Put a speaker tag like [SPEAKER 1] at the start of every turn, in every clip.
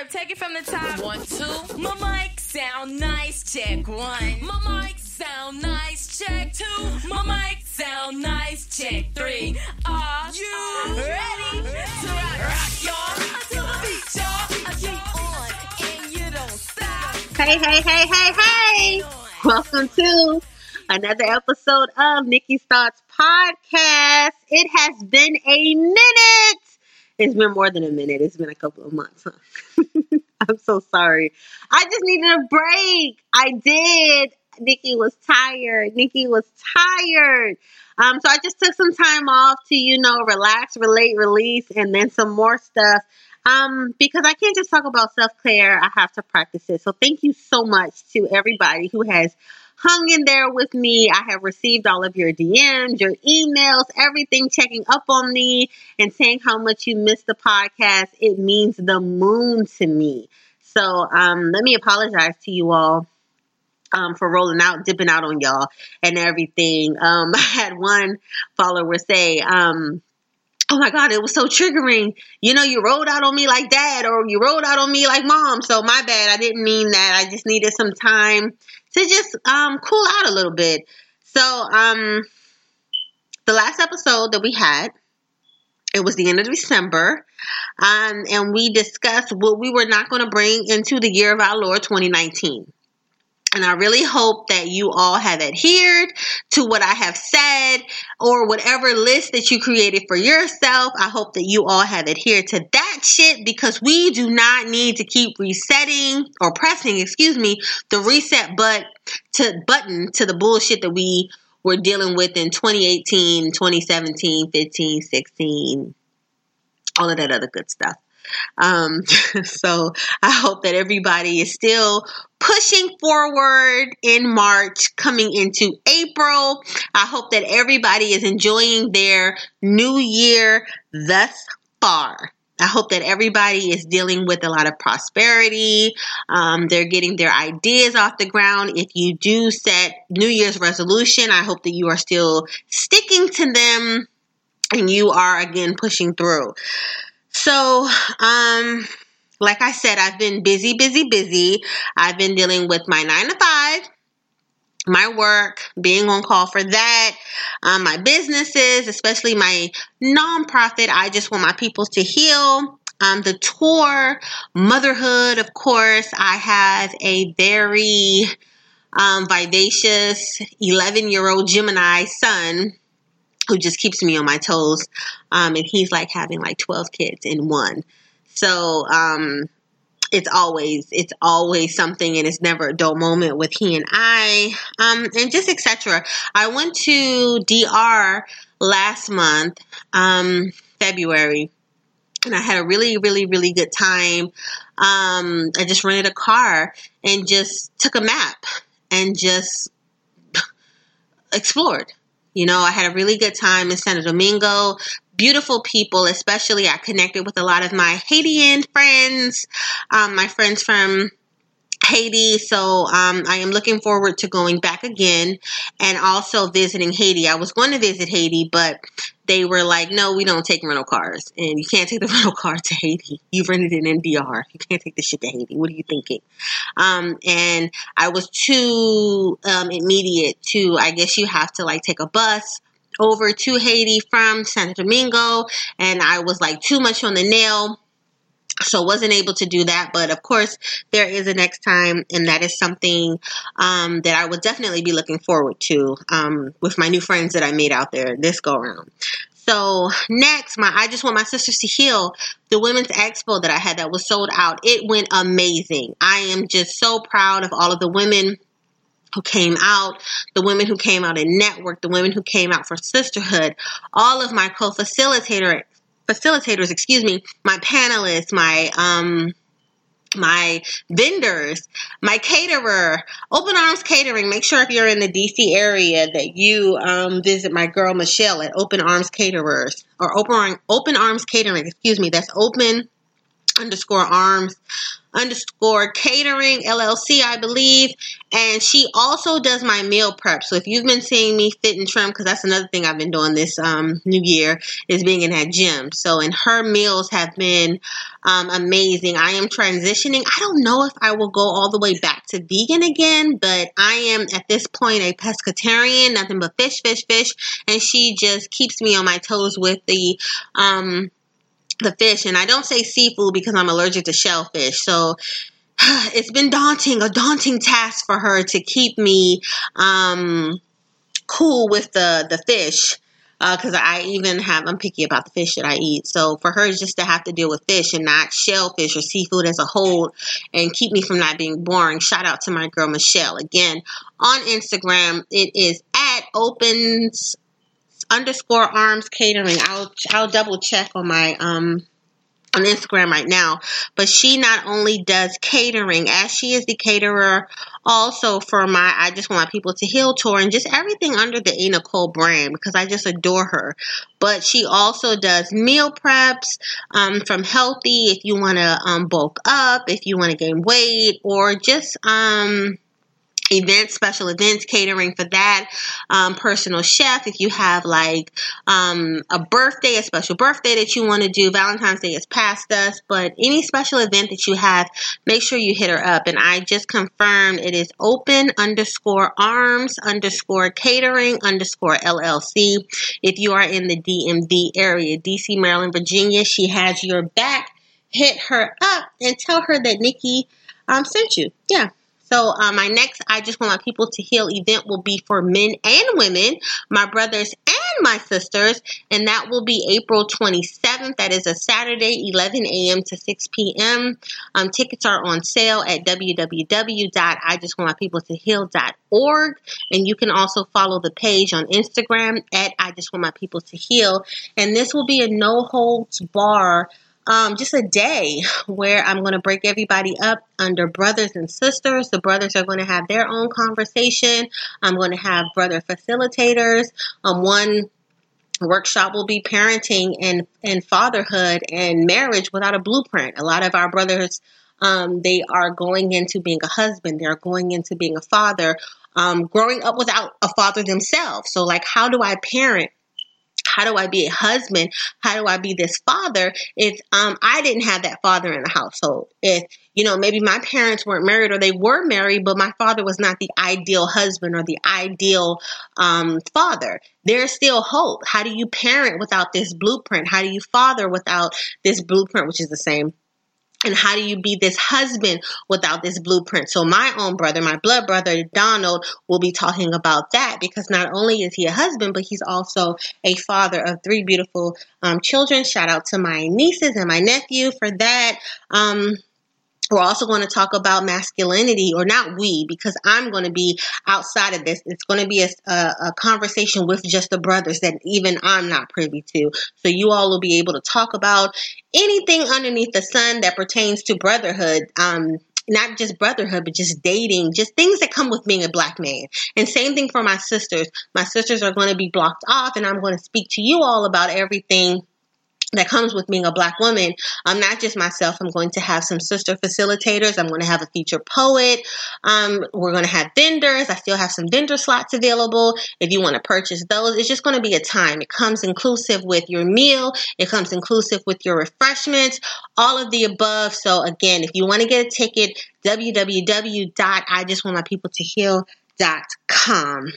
[SPEAKER 1] Barb, take it from the top.
[SPEAKER 2] One, two.
[SPEAKER 1] My mic sound nice, check one.
[SPEAKER 2] My mic sound nice. Check two.
[SPEAKER 1] My mic sound nice, check three. Are
[SPEAKER 2] You
[SPEAKER 1] ready to rock, rock y'all? Until the beat, y'all.
[SPEAKER 2] I keep on and you don't stop.
[SPEAKER 3] Hey, hey, hey, hey, hey. Welcome to another episode of Nikki Thoughts Podcast. It has been a minute. It's been more than a minute. It's been a couple of months. I'm so sorry. I just needed a break. I did. Nikki was tired. Nikki was tired. Um, so I just took some time off to, you know, relax, relate, release, and then some more stuff. Um, because I can't just talk about self care. I have to practice it. So thank you so much to everybody who has hung in there with me. I have received all of your DMs, your emails, everything checking up on me and saying how much you missed the podcast. It means the moon to me. So um, let me apologize to you all um, for rolling out, dipping out on y'all and everything. Um, I had one follower say, um, Oh my God, it was so triggering. You know, you rolled out on me like dad, or you rolled out on me like mom. So my bad. I didn't mean that. I just needed some time to just um, cool out a little bit. So, um, the last episode that we had, it was the end of December, um, and we discussed what we were not going to bring into the year of our Lord 2019. And I really hope that you all have adhered to what I have said or whatever list that you created for yourself. I hope that you all have adhered to that shit because we do not need to keep resetting or pressing, excuse me, the reset but to button to the bullshit that we were dealing with in 2018, 2017, 15, 16, all of that other good stuff. Um, so I hope that everybody is still pushing forward in March, coming into April. I hope that everybody is enjoying their new year thus far. I hope that everybody is dealing with a lot of prosperity. Um, they're getting their ideas off the ground. If you do set New Year's resolution, I hope that you are still sticking to them and you are again pushing through. So, um, like I said, I've been busy, busy, busy. I've been dealing with my nine to five, my work, being on call for that, um, my businesses, especially my nonprofit. I just want my people to heal. Um, the tour, motherhood, of course. I have a very um, vivacious 11 year old Gemini son who just keeps me on my toes. Um, and he's like having like 12 kids in one. So, um, it's always it's always something and it's never a dull moment with he and I um and just etc. I went to DR last month um February and I had a really really really good time. Um I just rented a car and just took a map and just explored. You know, I had a really good time in Santo Domingo. Beautiful people, especially I connected with a lot of my Haitian friends, um, my friends from Haiti. So um, I am looking forward to going back again and also visiting Haiti. I was going to visit Haiti, but they were like, no, we don't take rental cars. And you can't take the rental car to Haiti. You rented it in. You can't take the shit to Haiti. What are you thinking? Um, and I was too um, immediate to, I guess you have to like take a bus over to Haiti from Santo Domingo. And I was like too much on the nail so wasn't able to do that but of course there is a next time and that is something um, that i would definitely be looking forward to um, with my new friends that i made out there this go around. So next my i just want my sisters to heal. The women's expo that i had that was sold out it went amazing. I am just so proud of all of the women who came out, the women who came out and network, the women who came out for sisterhood, all of my co-facilitator facilitators, excuse me, my panelists, my um my vendors, my caterer, Open Arms Catering. Make sure if you're in the DC area that you um, visit my girl Michelle at Open Arms Caterers or Open Open Arms Catering. Excuse me. That's Open underscore Arms underscore catering LLC, I believe. And she also does my meal prep. So if you've been seeing me fit and trim, because that's another thing I've been doing this um, new year, is being in that gym. So, and her meals have been um, amazing. I am transitioning. I don't know if I will go all the way back to vegan again, but I am at this point a pescatarian, nothing but fish, fish, fish. And she just keeps me on my toes with the, um, the fish and I don't say seafood because I'm allergic to shellfish. So it's been daunting, a daunting task for her to keep me um, cool with the the fish. Because uh, I even have, I'm picky about the fish that I eat. So for her, just to have to deal with fish and not shellfish or seafood as a whole and keep me from not being boring. Shout out to my girl Michelle. Again, on Instagram, it is at opens underscore arms catering. I'll I'll double check on my um on Instagram right now. But she not only does catering, as she is the caterer also for my I Just Want People to Heal tour and just everything under the A. Nicole brand because I just adore her. But she also does meal preps um, from healthy if you want to um, bulk up, if you want to gain weight, or just um, events, special events, catering for that, um, personal chef. If you have like um, a birthday, a special birthday that you want to do, Valentine's Day is past us, but any special event that you have, make sure you hit her up. And I just confirmed it is open underscore arms underscore catering underscore LLC. If you are in the DMV area, DC, Maryland, Virginia, she has your back. Hit her up and tell her that Nikki um, sent you. Yeah. So uh, my next I just want my people to heal event will be for men and women, my brothers and my sisters, and that will be April 27th. That is a Saturday, 11 a.m. to 6 p.m. Um, tickets are on sale at www.ijustwantmypeopletoheal.org, and you can also follow the page on Instagram at I Just Want My People to Heal. And this will be a no holds bar um, just a day where I'm going to break everybody up under brothers and sisters. The brothers are going to have their own conversation. I'm going to have brother facilitators. Um, one workshop will be parenting and, and fatherhood and marriage without a blueprint. A lot of our brothers, um, they are going into being a husband. They're going into being a father, um, growing up without a father themselves. So like, how do I parent? How do I be a husband? How do I be this father if um, I didn't have that father in the household? If, you know, maybe my parents weren't married or they were married, but my father was not the ideal husband or the ideal um, father. There's still hope. How do you parent without this blueprint? How do you father without this blueprint, which is the same and how do you be this husband without this blueprint? So my own brother, my blood brother, Donald, will be talking about that because not only is he a husband, but he's also a father of three beautiful um, children. Shout out to my nieces and my nephew for that. Um, we're also going to talk about masculinity, or not we, because I'm going to be outside of this. It's going to be a, a, a, conversation with just the brothers that even I'm not privy to. So you all will be able to talk about anything underneath the sun that pertains to brotherhood. Um, not just brotherhood, but just dating, just things that come with being a black man. And same thing for my sisters. My sisters are going to be blocked off, and I'm going to speak to you all about everything that comes with being a black woman. I'm not just myself. I'm going to have some sister facilitators. I'm going to have a feature poet. Um, we're going to have vendors. I still have some vendor slots available if you want to purchase those. It's just going to be a time. It comes inclusive with your meal. It comes inclusive with your refreshments, all of the above. So again, if you want to get a ticket, www.ijustwantmypeopletoheal.com.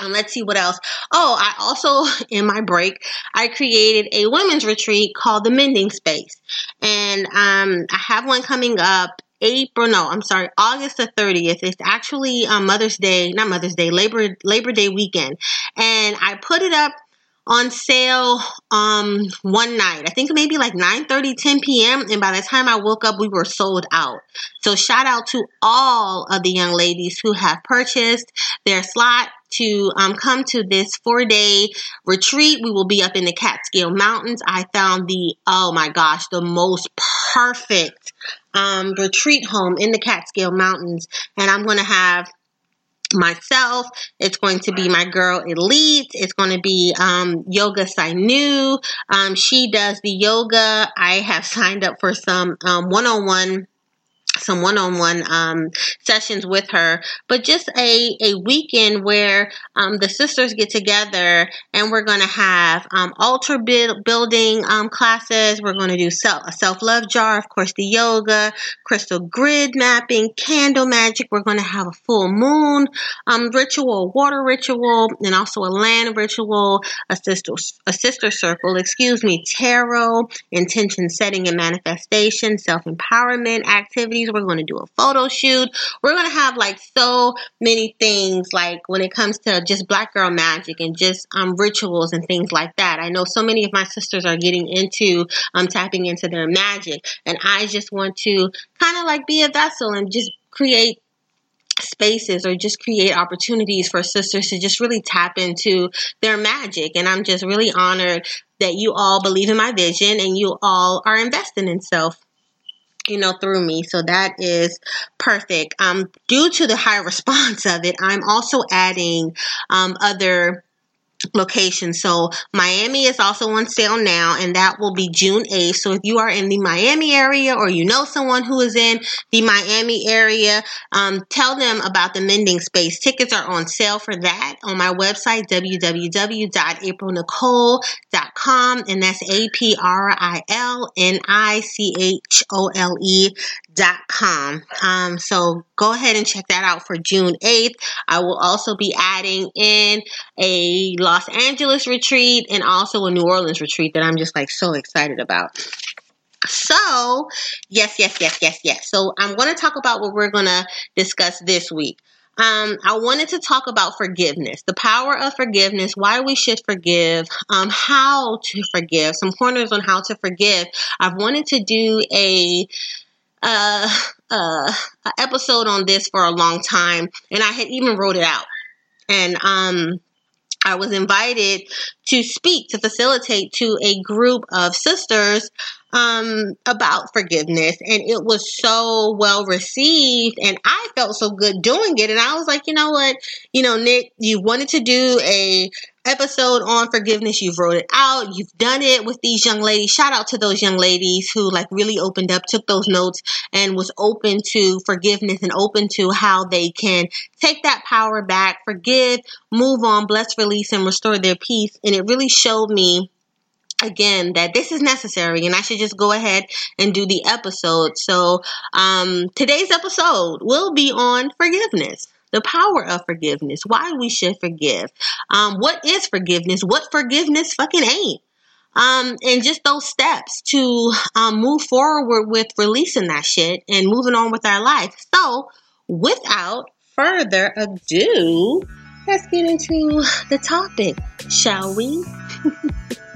[SPEAKER 3] And let's see what else. Oh, I also, in my break, I created a women's retreat called the Mending Space. And um, I have one coming up April, no, I'm sorry, August the 30th. It's actually um, Mother's Day, not Mother's Day, Labor Labor Day weekend. And I put it up on sale um one night. I think maybe like 9 30, 10 p.m. And by the time I woke up, we were sold out. So shout out to all of the young ladies who have purchased their slot to um, come to this four day retreat. We will be up in the Catskill Mountains. I found the, oh my gosh, the most perfect um, retreat home in the Catskill Mountains. And I'm going to have myself. It's going to be my girl Elite. It's going to be um, Yoga Sainu. Um, she does the yoga. I have signed up for some one on one some one-on-one um, sessions with her, but just a, a weekend where um, the sisters get together and we're going to have um, altar build, building um, classes. We're going to do self, a self-love jar, of course, the yoga, crystal grid mapping, candle magic. We're going to have a full moon um, ritual, water ritual, and also a land ritual, a sister, a sister circle, excuse me, tarot, intention setting and manifestation, self-empowerment activities we're going to do a photo shoot. We're going to have like so many things like when it comes to just black girl magic and just um, rituals and things like that. I know so many of my sisters are getting into um, tapping into their magic and I just want to kind of like be a vessel and just create spaces or just create opportunities for sisters to just really tap into their magic. And I'm just really honored that you all believe in my vision and you all are investing in self you know, through me. So that is perfect. Um, due to the high response of it, I'm also adding um, other location. So Miami is also on sale now, and that will be June 8th. So if you are in the Miami area or you know someone who is in the Miami area, um, tell them about the Mending Space. Tickets are on sale for that on my website, www.aprilnicole.com, and that's A Com. Um, so go ahead and check that out for June 8th. I will also be adding in a Los Angeles retreat and also a New Orleans retreat that I'm just like so excited about. So, yes, yes, yes, yes, yes. So, I'm going to talk about what we're going to discuss this week. Um, I wanted to talk about forgiveness, the power of forgiveness, why we should forgive, um, how to forgive, some corners on how to forgive. I've wanted to do a uh, uh, episode on this for a long time, and I had even wrote it out. And um, I was invited to speak to facilitate to a group of sisters um, about forgiveness, and it was so well received, and I felt so good doing it. And I was like, you know what, you know, Nick, you wanted to do a episode on forgiveness. You've wrote it out. You've done it with these young ladies. Shout out to those young ladies who like really opened up, took those notes and was open to forgiveness and open to how they can take that power back, forgive, move on, bless, release, and restore their peace. And it really showed me again that this is necessary and I should just go ahead and do the episode. So, um, today's episode will be on forgiveness the power of forgiveness, why we should forgive, um, what is forgiveness, what forgiveness fucking ain't. Um, and just those steps to um, move forward with releasing that shit and moving on with our life. So, without further ado, let's get into the topic, shall we?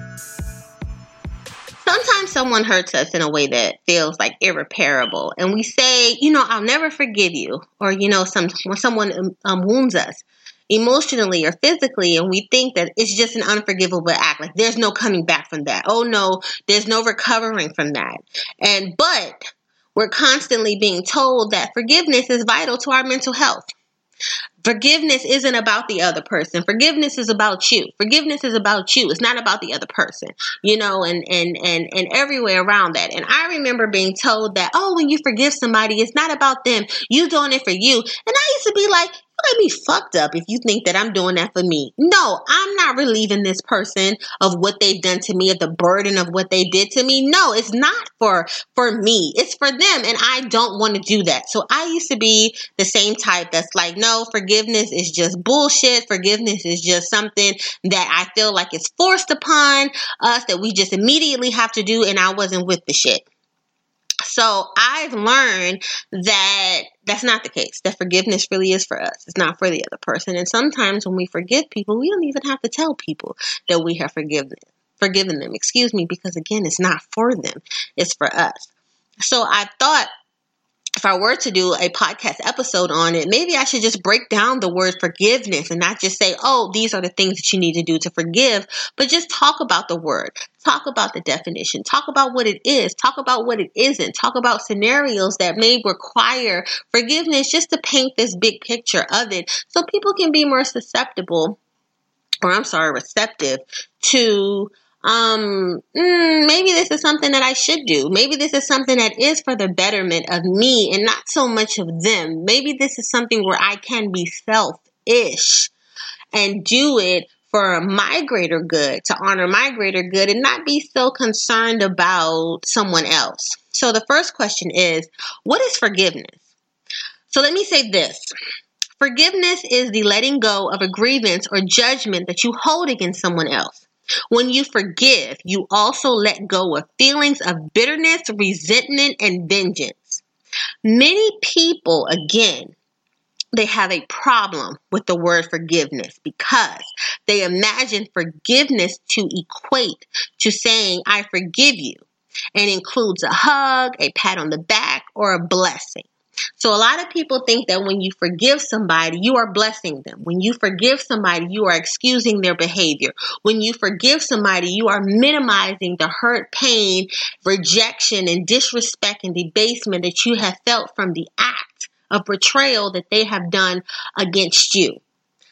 [SPEAKER 3] sometimes someone hurts us in a way that feels like irreparable and we say you know i'll never forgive you or you know some when someone um, um, wounds us emotionally or physically and we think that it's just an unforgivable act like there's no coming back from that. Oh no there's no recovering from that. And but we're constantly being told that forgiveness is vital to our mental health Forgiveness isn't about the other person. Forgiveness is about you. Forgiveness is about you. It's not about the other person, you know, and, and, and, and everywhere around that. And I remember being told that, oh, when you forgive somebody, it's not about them. You doing it for you. And I used to be like, let me fucked up if you think that I'm doing that for me. No, I'm not relieving this person of what they've done to me, of the burden of what they did to me. No, it's not for for me. It's for them and I don't want to do that. So I used to be the same type that's like, no, forgiveness is just bullshit. Forgiveness is just something that I feel like is forced upon us that we just immediately have to do and I wasn't with the shit. So I've learned that that's not the case. That forgiveness really is for us. It's not for the other person. And sometimes when we forgive people, we don't even have to tell people that we have forgiven forgiven them. Excuse me, because again, it's not for them. It's for us. So I thought if I were to do a podcast episode on it, maybe I should just break down the word forgiveness and not just say, oh, these are the things that you need to do to forgive, but just talk about the word, talk about the definition, talk about what it is, talk about what it isn't, talk about scenarios that may require forgiveness just to paint this big picture of it so people can be more susceptible, or I'm sorry, receptive to um, mm, maybe this is something that I should do. Maybe this is something that is for the betterment of me and not so much of them. Maybe this is something where I can be selfish and do it for my greater good, to honor my greater good and not be so concerned about someone else. So the first question is, what is forgiveness? So let me say this. Forgiveness is the letting go of a grievance or judgment that you hold against someone else. When you forgive, you also let go of feelings of bitterness, resentment, and vengeance. Many people, again, they have a problem with the word forgiveness because they imagine forgiveness to equate to saying, I forgive you, and includes a hug, a pat on the back, or a blessing. So a lot of people think that when you forgive somebody, you are blessing them. When you forgive somebody, you are excusing their behavior. When you forgive somebody, you are minimizing the hurt, pain, rejection, and disrespect and debasement that you have felt from the act of betrayal that they have done against you.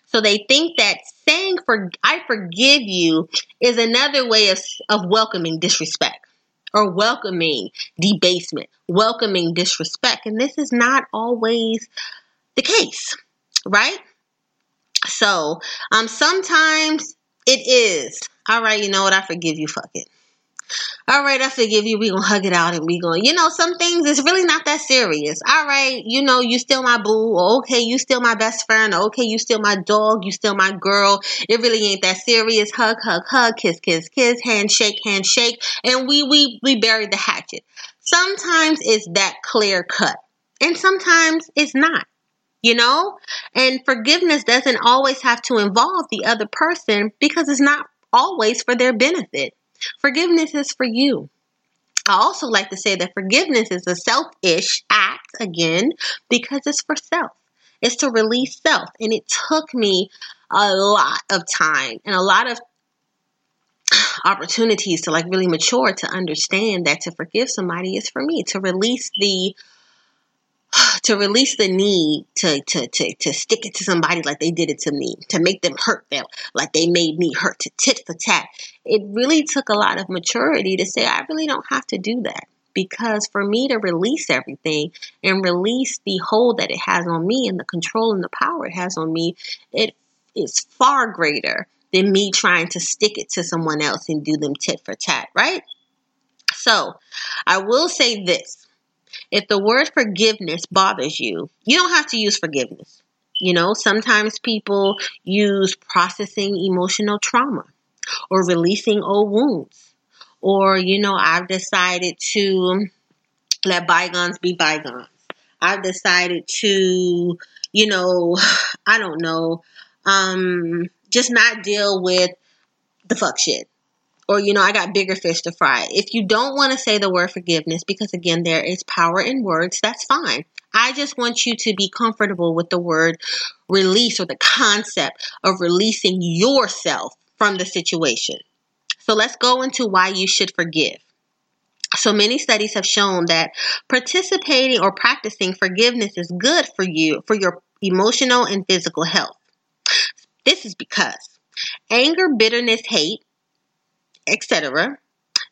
[SPEAKER 3] So they think that saying for I forgive you is another way of, of welcoming disrespect or welcoming debasement, welcoming disrespect. And this is not always the case, right? So, um, sometimes it is. All right, you know what? I forgive you. Fuck it. All right, I forgive you. We gonna hug it out and we gonna, you know, some things it's really not that serious. All right, you know, you still my boo. okay, you still my best friend. okay, you still my dog. You still my girl. It really ain't that serious. Hug, hug, hug, kiss, kiss, kiss, handshake, handshake, and we we we bury the hatchet. Sometimes it's that clear cut, and sometimes it's not you know? And forgiveness doesn't always have to involve the other person because it's not always for their benefit. Forgiveness is for you. I also like to say that forgiveness is a selfish act again because it's for self. It's to release self. And it took me a lot of time and a lot of opportunities to like really mature to understand that to forgive somebody is for me to release the to release the need to, to, to, to stick it to somebody like they did it to me, to make them hurt them like they made me hurt, to tit for tat. It really took a lot of maturity to say, I really don't have to do that. Because for me to release everything and release the hold that it has on me and the control and the power it has on me, it is far greater than me trying to stick it to someone else and do them tit for tat, right? So I will say this if the word forgiveness bothers you, you don't have to use forgiveness. You know, sometimes people use processing emotional trauma or releasing old wounds. Or, you know, I've decided to let bygones be bygones. I've decided to, you know, I don't know, um, just not deal with the fuck shit or you know i got bigger fish to fry. If you don't want to say the word forgiveness because again there is power in words that's fine. I just want you to be comfortable with the word release or the concept of releasing yourself from the situation. So let's go into why you should forgive. So many studies have shown that participating or practicing forgiveness is good for you for your emotional and physical health. This is because anger bitterness hate etc.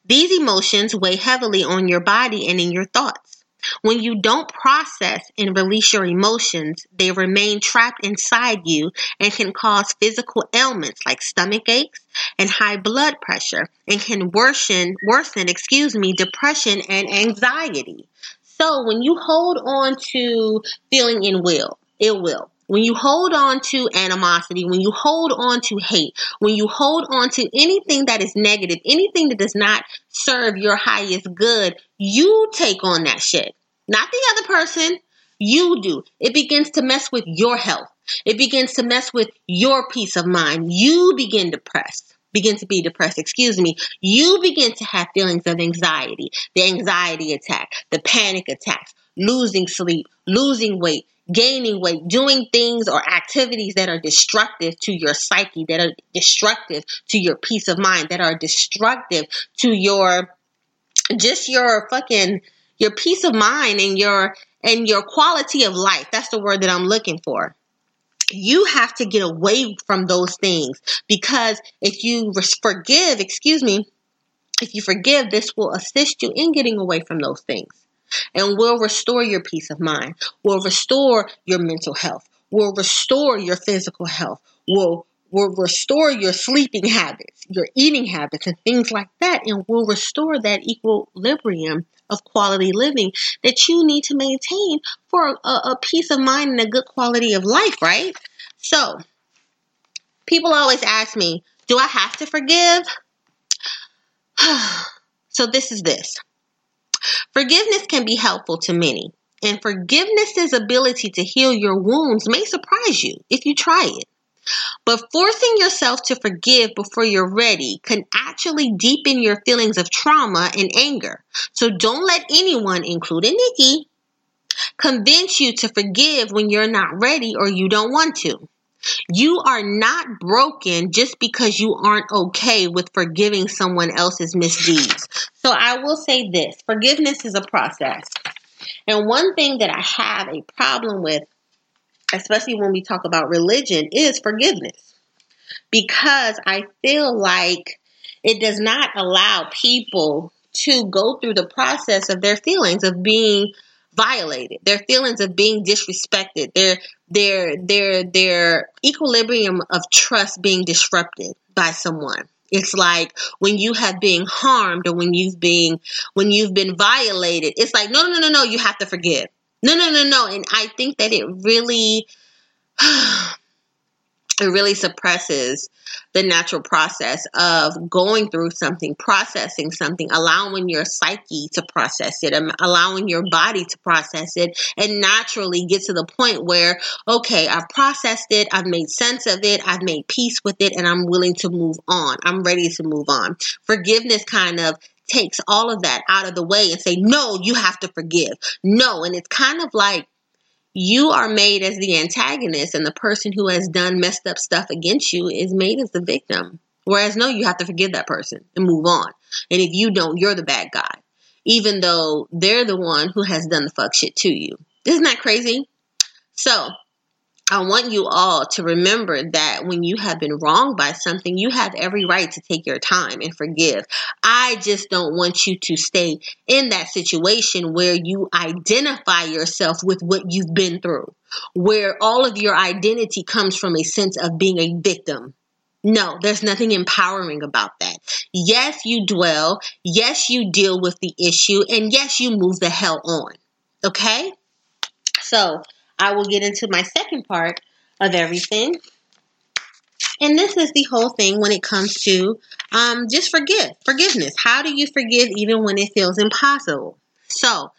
[SPEAKER 3] These emotions weigh heavily on your body and in your thoughts. When you don't process and release your emotions, they remain trapped inside you and can cause physical ailments like stomach aches and high blood pressure and can worsen worsen, excuse me, depression and anxiety. So when you hold on to feeling in will, ill will, when you hold on to animosity, when you hold on to hate, when you hold on to anything that is negative, anything that does not serve your highest good, you take on that shit. Not the other person. You do. It begins to mess with your health. It begins to mess with your peace of mind. You begin depressed begin to be depressed, excuse me, you begin to have feelings of anxiety, the anxiety attack, the panic attacks, losing sleep, losing weight, gaining weight, doing things or activities that are destructive to your psyche, that are destructive to your peace of mind, that are destructive to your just your fucking your peace of mind and your and your quality of life. That's the word that I'm looking for. You have to get away from those things because if you forgive, excuse me, if you forgive, this will assist you in getting away from those things and will restore your peace of mind, will restore your mental health, will restore your physical health, will will restore your sleeping habits, your eating habits, and things like that, and will restore that equilibrium of quality living that you need to maintain for a, a peace of mind and a good quality of life, right? So, people always ask me, do I have to forgive? so, this is this forgiveness can be helpful to many, and forgiveness's ability to heal your wounds may surprise you if you try it. But forcing yourself to forgive before you're ready can actually deepen your feelings of trauma and anger. So don't let anyone, including Nikki, convince you to forgive when you're not ready or you don't want to. You are not broken just because you aren't okay with forgiving someone else's misdeeds. So I will say this forgiveness is a process. And one thing that I have a problem with especially when we talk about religion, is forgiveness. Because I feel like it does not allow people to go through the process of their feelings of being violated, their feelings of being disrespected, their their their their equilibrium of trust being disrupted by someone. It's like when you have been harmed or when you've been when you've been violated. It's like no no no no no you have to forgive. No, no, no, no. And I think that it really, it really suppresses the natural process of going through something, processing something, allowing your psyche to process it, um, allowing your body to process it, and naturally get to the point where, okay, I've processed it, I've made sense of it, I've made peace with it, and I'm willing to move on. I'm ready to move on. Forgiveness kind of takes all of that out of the way and say, no, you have to forgive. No. And it's kind of like you are made as the antagonist and the person who has done messed up stuff against you is made as the victim. Whereas, no, you have to forgive that person and move on. And if you don't, you're the bad guy, even though they're the one who has done the fuck shit to you. Isn't that crazy? So, I want you all to remember that when you have been wronged by something, you have every right to take your time and forgive. I just don't want you to stay in that situation where you identify yourself with what you've been through, where all of your identity comes from a sense of being a victim. No, there's nothing empowering about that. Yes, you dwell. Yes, you deal with the issue. And yes, you move the hell on. Okay? So, I will get into my second part of everything. And this is the whole thing when it comes to um, just forgive, forgiveness. How do you forgive even when it feels impossible? So,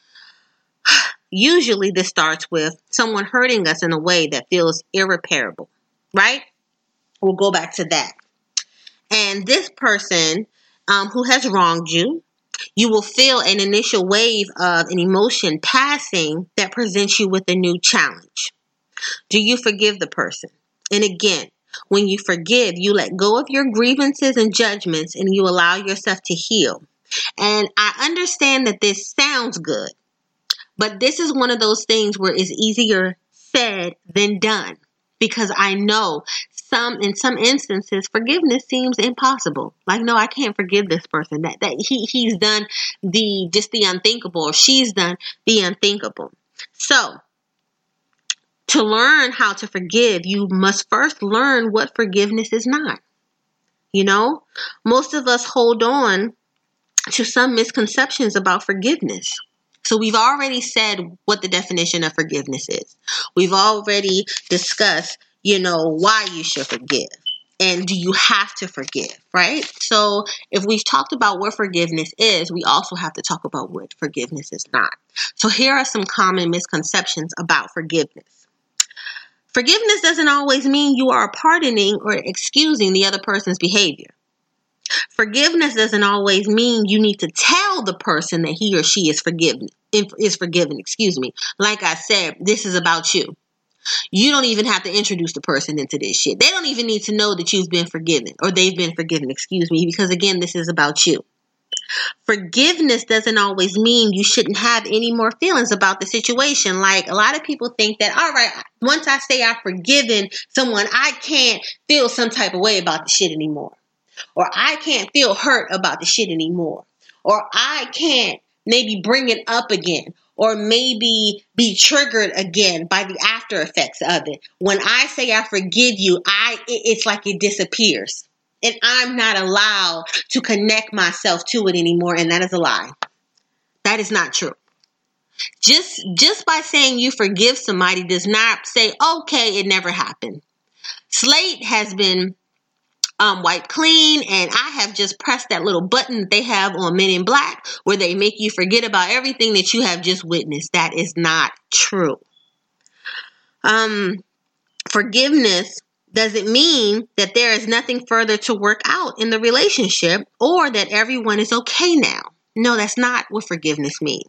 [SPEAKER 3] usually this starts with someone hurting us in a way that feels irreparable, right? We'll go back to that. And this person um, who has wronged you, you will feel an initial wave of an emotion passing that presents you with a new challenge. Do you forgive the person? And again, when you forgive, you let go of your grievances and judgments and you allow yourself to heal. And I understand that this sounds good, but this is one of those things where it's easier said than done because I know some in some instances forgiveness seems impossible. Like no, I can't forgive this person. That that he he's done the just the unthinkable or she's done the unthinkable. So, to learn how to forgive, you must first learn what forgiveness is not. You know, most of us hold on to some misconceptions about forgiveness. So we've already said what the definition of forgiveness is. We've already discussed you know, why you should forgive. And do you have to forgive, right? So, if we've talked about what forgiveness is, we also have to talk about what forgiveness is not. So, here are some common misconceptions about forgiveness. Forgiveness doesn't always mean you are pardoning or excusing the other person's behavior. Forgiveness doesn't always mean you need to tell the person that he or she is forgiven is forgiven, excuse me. Like I said, this is about you. You don't even have to introduce the person into this shit. They don't even need to know that you've been forgiven or they've been forgiven, excuse me, because again, this is about you. Forgiveness doesn't always mean you shouldn't have any more feelings about the situation. Like a lot of people think that, all right, once I say I've forgiven someone, I can't feel some type of way about the shit anymore. Or I can't feel hurt about the shit anymore. Or I can't maybe bring it up again. Or maybe be triggered again by the after effects of it. When I say I forgive you, I it- it's like it disappears and I'm not allowed to connect myself to it anymore and that is a lie. That is not true. Just just by saying you forgive somebody does not say okay, it never happened. Slate has been um, wiped clean, and I have just pressed that little button that they have on Men in Black where they make you forget about everything that you have just witnessed. That is not true. Um, forgiveness doesn't mean that there is nothing further to work out in the relationship or that everyone is okay now. No, that's not what forgiveness means.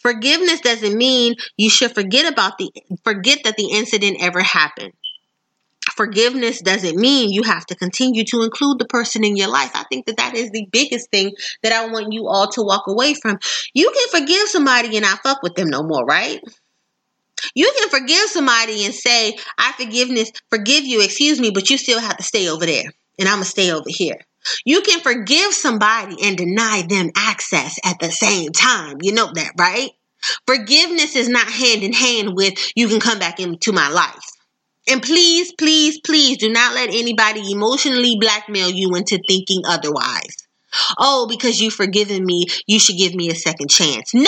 [SPEAKER 3] Forgiveness doesn't mean you should forget about the forget that the incident ever happened. Forgiveness doesn't mean you have to continue to include the person in your life. I think that that is the biggest thing that I want you all to walk away from. You can forgive somebody and not fuck with them no more, right? You can forgive somebody and say, I forgiveness, forgive you, excuse me, but you still have to stay over there. And I'm gonna stay over here. You can forgive somebody and deny them access at the same time. You know that, right? Forgiveness is not hand in hand with you can come back into my life. And please, please, please do not let anybody emotionally blackmail you into thinking otherwise. Oh, because you've forgiven me, you should give me a second chance. Nope.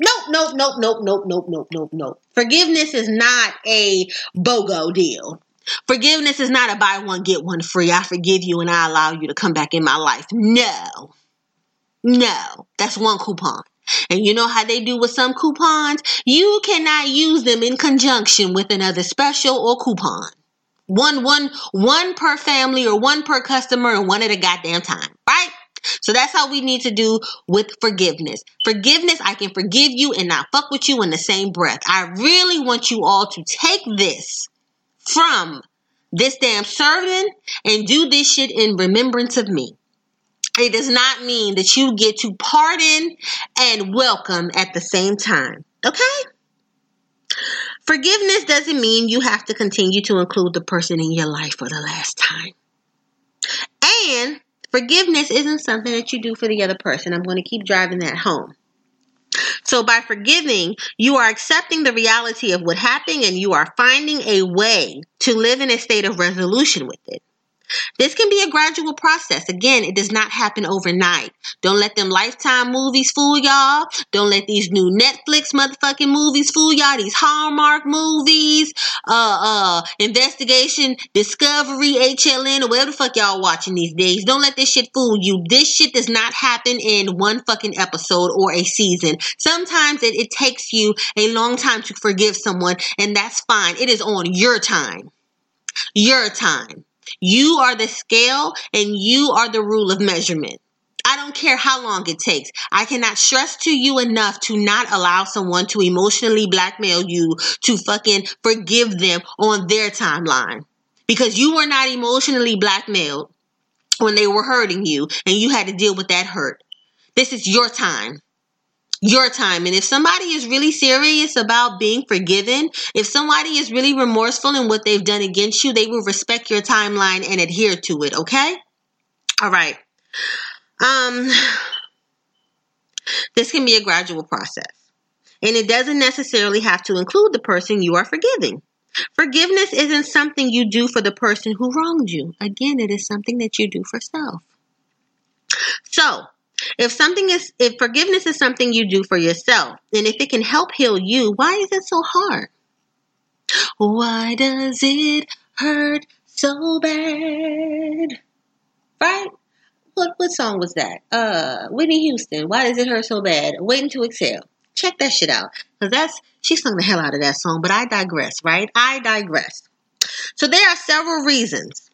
[SPEAKER 3] Nope, nope, nope, nope, nope, nope, nope, nope, nope. Forgiveness is not a BOGO deal. Forgiveness is not a buy one, get one free. I forgive you and I allow you to come back in my life. No. No. That's one coupon. And you know how they do with some coupons? You cannot use them in conjunction with another special or coupon. One, one, one per family or one per customer and one at a goddamn time, right? So that's how we need to do with forgiveness. Forgiveness, I can forgive you and not fuck with you in the same breath. I really want you all to take this from this damn sermon and do this shit in remembrance of me. It does not mean that you get to pardon and welcome at the same time. Okay? Forgiveness doesn't mean you have to continue to include the person in your life for the last time. And forgiveness isn't something that you do for the other person. I'm going to keep driving that home. So, by forgiving, you are accepting the reality of what happened and you are finding a way to live in a state of resolution with it. This can be a gradual process. Again, it does not happen overnight. Don't let them lifetime movies fool y'all. Don't let these new Netflix motherfucking movies fool y'all. These Hallmark movies, uh, uh, investigation, discovery, HLN, or whatever the fuck y'all watching these days. Don't let this shit fool you. This shit does not happen in one fucking episode or a season. Sometimes it, it takes you a long time to forgive someone, and that's fine. It is on your time. Your time. You are the scale and you are the rule of measurement. I don't care how long it takes. I cannot stress to you enough to not allow someone to emotionally blackmail you to fucking forgive them on their timeline. Because you were not emotionally blackmailed when they were hurting you and you had to deal with that hurt. This is your time your time. And if somebody is really serious about being forgiven, if somebody is really remorseful in what they've done against you, they will respect your timeline and adhere to it, okay? All right. Um this can be a gradual process. And it doesn't necessarily have to include the person you are forgiving. Forgiveness isn't something you do for the person who wronged you. Again, it is something that you do for self. So, if something is, if forgiveness is something you do for yourself, and if it can help heal you, why is it so hard? Why does it hurt so bad? Right? What what song was that? Uh, Whitney Houston. Why does it hurt so bad? Waiting to exhale. Check that shit out, cause that's she sung the hell out of that song. But I digress, right? I digress. So there are several reasons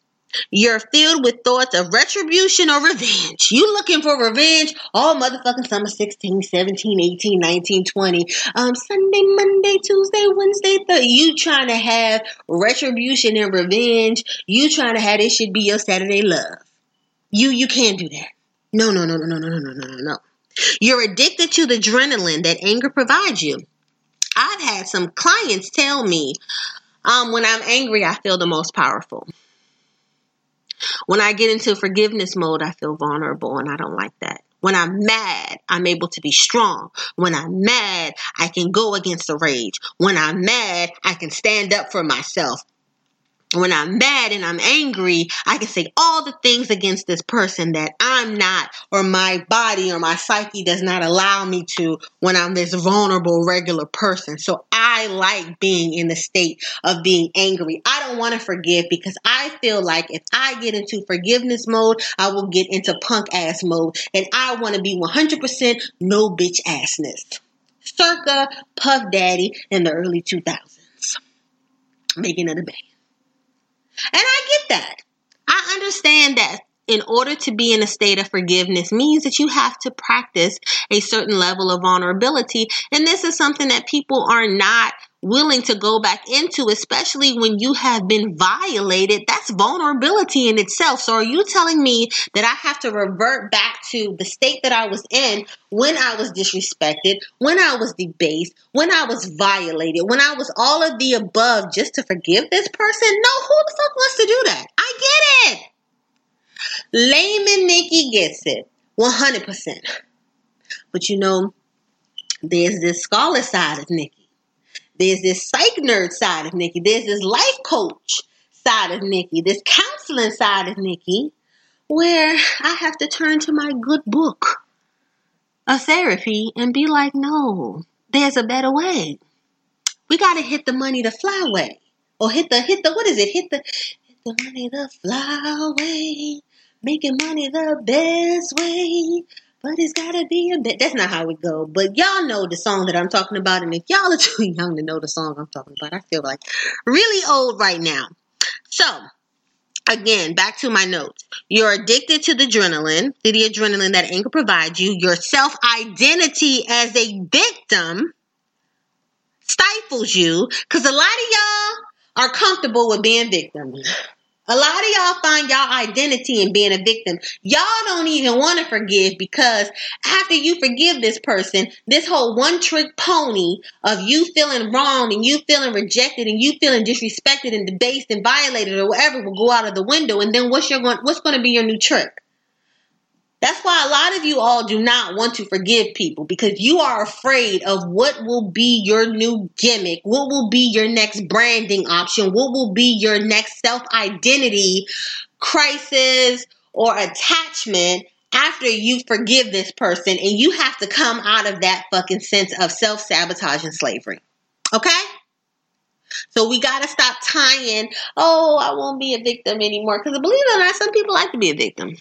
[SPEAKER 3] you're filled with thoughts of retribution or revenge. You looking for revenge all motherfucking summer 16, 17, 18, 19, 20. Um, Sunday, Monday, Tuesday, Wednesday, Thursday. You trying to have retribution and revenge. You trying to have this shit be your Saturday love. You, you can't do that. No, no, no, no, no, no, no, no, no, no. You're addicted to the adrenaline that anger provides you. I've had some clients tell me, um, when I'm angry, I feel the most powerful. When I get into forgiveness mode, I feel vulnerable and I don't like that. When I'm mad, I'm able to be strong. When I'm mad, I can go against the rage. When I'm mad, I can stand up for myself when I'm mad and I'm angry, I can say all the things against this person that I'm not, or my body or my psyche does not allow me to when I'm this vulnerable, regular person. So I like being in the state of being angry. I don't want to forgive because I feel like if I get into forgiveness mode, I will get into punk ass mode. And I want to be 100% no bitch assness. Circa Puff Daddy in the early 2000s. Making it a band. And I get that. I understand that in order to be in a state of forgiveness means that you have to practice a certain level of vulnerability. And this is something that people are not willing to go back into, especially when you have been violated. That's vulnerability in itself. So are you telling me that I have to revert back to the state that I was in when I was disrespected, when I was debased, when I was violated, when I was all of the above just to forgive this person? No, who the fuck wants to do that? I get it. Layman Nikki gets it. 100%. But you know, there's this scholar side of Nikki. There's this psych nerd side of Nikki. There's this life coach side of Nikki. This counseling side of Nikki where I have to turn to my good book of therapy and be like, no, there's a better way. We got to hit the money the fly way. Or hit the, hit the, what is it? Hit the, hit the money the fly way. Making money the best way. But it's gotta be a bit. That's not how we go. But y'all know the song that I'm talking about. And if y'all are too young to know the song I'm talking about, I feel like really old right now. So, again, back to my notes. You're addicted to the adrenaline, to the adrenaline that anger provides you. Your self identity as a victim stifles you because a lot of y'all are comfortable with being victims. A lot of y'all find y'all identity in being a victim. Y'all don't even want to forgive because after you forgive this person, this whole one trick pony of you feeling wrong and you feeling rejected and you feeling disrespected and debased and violated or whatever will go out of the window. And then what's your going, what's going to be your new trick? That's why a lot of you all do not want to forgive people because you are afraid of what will be your new gimmick, what will be your next branding option, what will be your next self identity crisis or attachment after you forgive this person and you have to come out of that fucking sense of self sabotage and slavery. Okay? So we got to stop tying, oh, I won't be a victim anymore. Because believe it or not, some people like to be a victim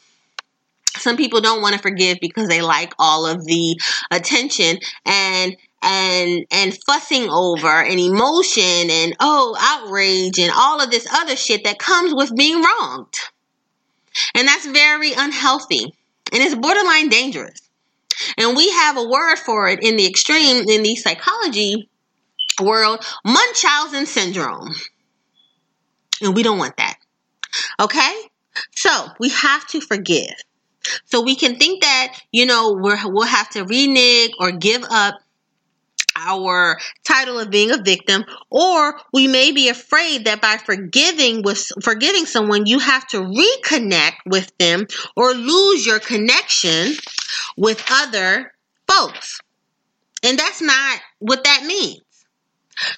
[SPEAKER 3] some people don't want to forgive because they like all of the attention and and and fussing over and emotion and oh outrage and all of this other shit that comes with being wronged. And that's very unhealthy and it's borderline dangerous. And we have a word for it in the extreme in the psychology world munchausen syndrome. And we don't want that. Okay? So we have to forgive so we can think that, you know, we're, we'll have to renege or give up our title of being a victim or we may be afraid that by forgiving with forgiving someone you have to reconnect with them or lose your connection with other folks. And that's not what that means.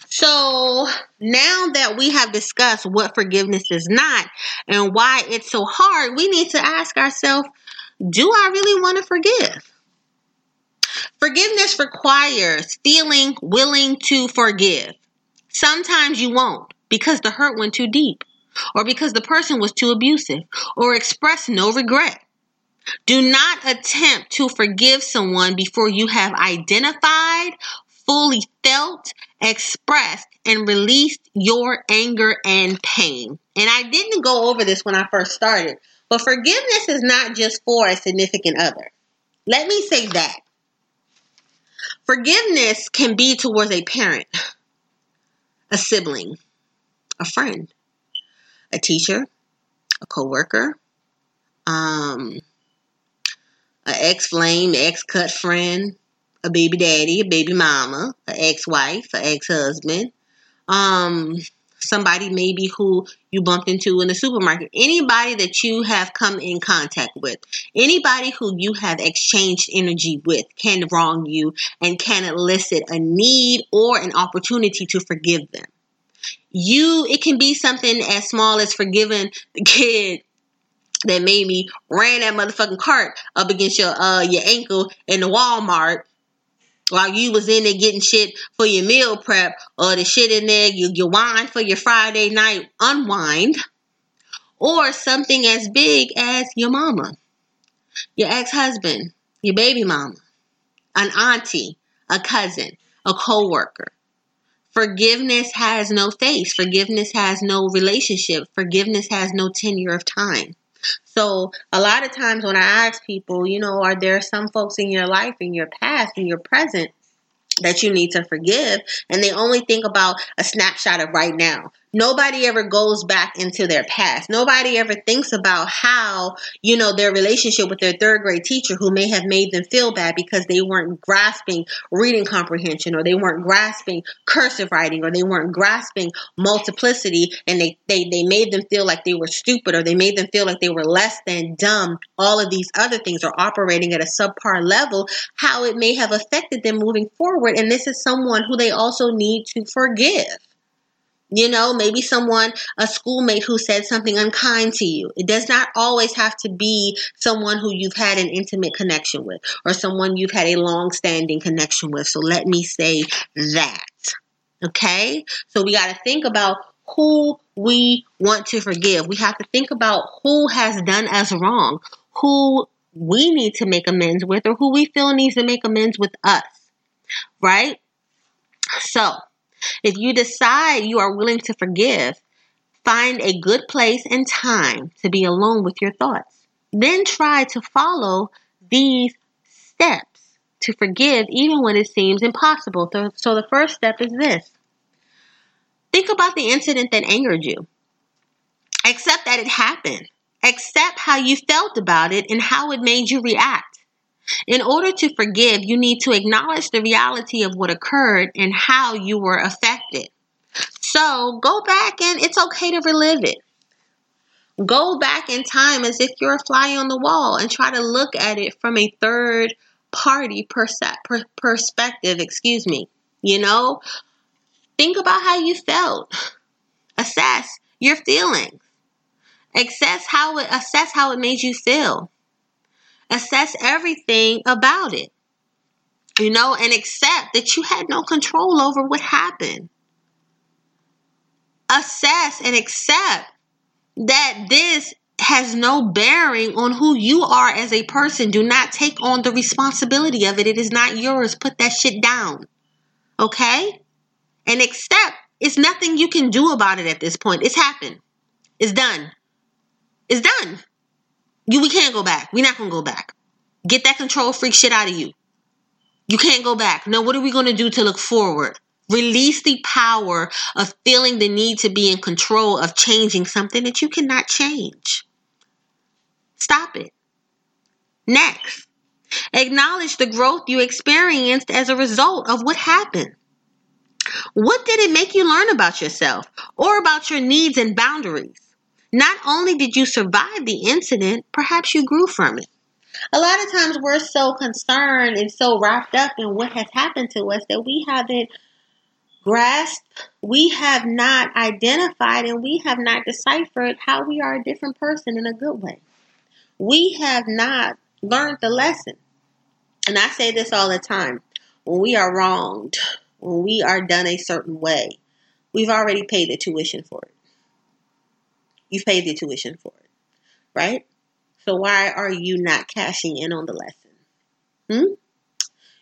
[SPEAKER 3] So now that we have discussed what forgiveness is not and why it's so hard we need to ask ourselves do I really want to forgive? Forgiveness requires feeling willing to forgive. Sometimes you won't because the hurt went too deep, or because the person was too abusive, or express no regret. Do not attempt to forgive someone before you have identified, fully felt, expressed, and released your anger and pain. And I didn't go over this when I first started, but forgiveness is not just for a significant other. Let me say that. Forgiveness can be towards a parent, a sibling, a friend, a teacher, a coworker, um, an ex flame, ex cut friend, a baby daddy, a baby mama, an ex wife, an ex husband, um, somebody maybe who you bumped into in the supermarket, anybody that you have come in contact with, anybody who you have exchanged energy with can wrong you and can elicit a need or an opportunity to forgive them. You, it can be something as small as forgiving the kid that made me ran that motherfucking cart up against your uh your ankle in the Walmart while you was in there getting shit for your meal prep or the shit in there you you wine for your Friday night unwind or something as big as your mama, your ex-husband, your baby mama, an auntie, a cousin, a coworker. Forgiveness has no face. Forgiveness has no relationship. Forgiveness has no tenure of time. So a lot of times when I ask people, you know, are there some folks in your life, in your past, in your present that you need to forgive? And they only think about a snapshot of right now. Nobody ever goes back into their past. Nobody ever thinks about how, you know, their relationship with their third grade teacher who may have made them feel bad because they weren't grasping reading comprehension or they weren't grasping cursive writing or they weren't grasping multiplicity and they, they, they made them feel like they were stupid or they made them feel like they were less than dumb. All of these other things are operating at a subpar level, how it may have affected them moving forward. And this is someone who they also need to forgive. You know, maybe someone, a schoolmate who said something unkind to you. It does not always have to be someone who you've had an intimate connection with or someone you've had a long standing connection with. So let me say that. Okay? So we got to think about who we want to forgive. We have to think about who has done us wrong, who we need to make amends with, or who we feel needs to make amends with us. Right? So, if you decide you are willing to forgive, find a good place and time to be alone with your thoughts. Then try to follow these steps to forgive even when it seems impossible. So, so the first step is this think about the incident that angered you, accept that it happened, accept how you felt about it and how it made you react. In order to forgive, you need to acknowledge the reality of what occurred and how you were affected. So go back and it's okay to relive it. Go back in time as if you're a fly on the wall and try to look at it from a third party perse- per- perspective, excuse me. You know, think about how you felt. Assess your feelings. Assess how it assess how it made you feel assess everything about it, you know, and accept that you had no control over what happened. Assess and accept that this has no bearing on who you are as a person. Do not take on the responsibility of it. It is not yours. Put that shit down. Okay? And accept it's nothing you can do about it at this point. It's happened. It's done. It's done. You we can't go back. We're not gonna go back. Get that control freak shit out of you. You can't go back. Now, what are we gonna do to look forward? Release the power of feeling the need to be in control of changing something that you cannot change. Stop it. Next, acknowledge the growth you experienced as a result of what happened. What did it make you learn about yourself or about your needs and boundaries? Not only did you survive the incident, perhaps you grew from it. A lot of times we're so concerned and so wrapped up in what has happened to us that we haven't grasped, we have not identified, and we have not deciphered how we are a different person in a good way. We have not learned the lesson. And I say this all the time when we are wronged, when we are done a certain way, we've already paid the tuition for it. You've paid the tuition for it, right? So why are you not cashing in on the lesson? Hmm?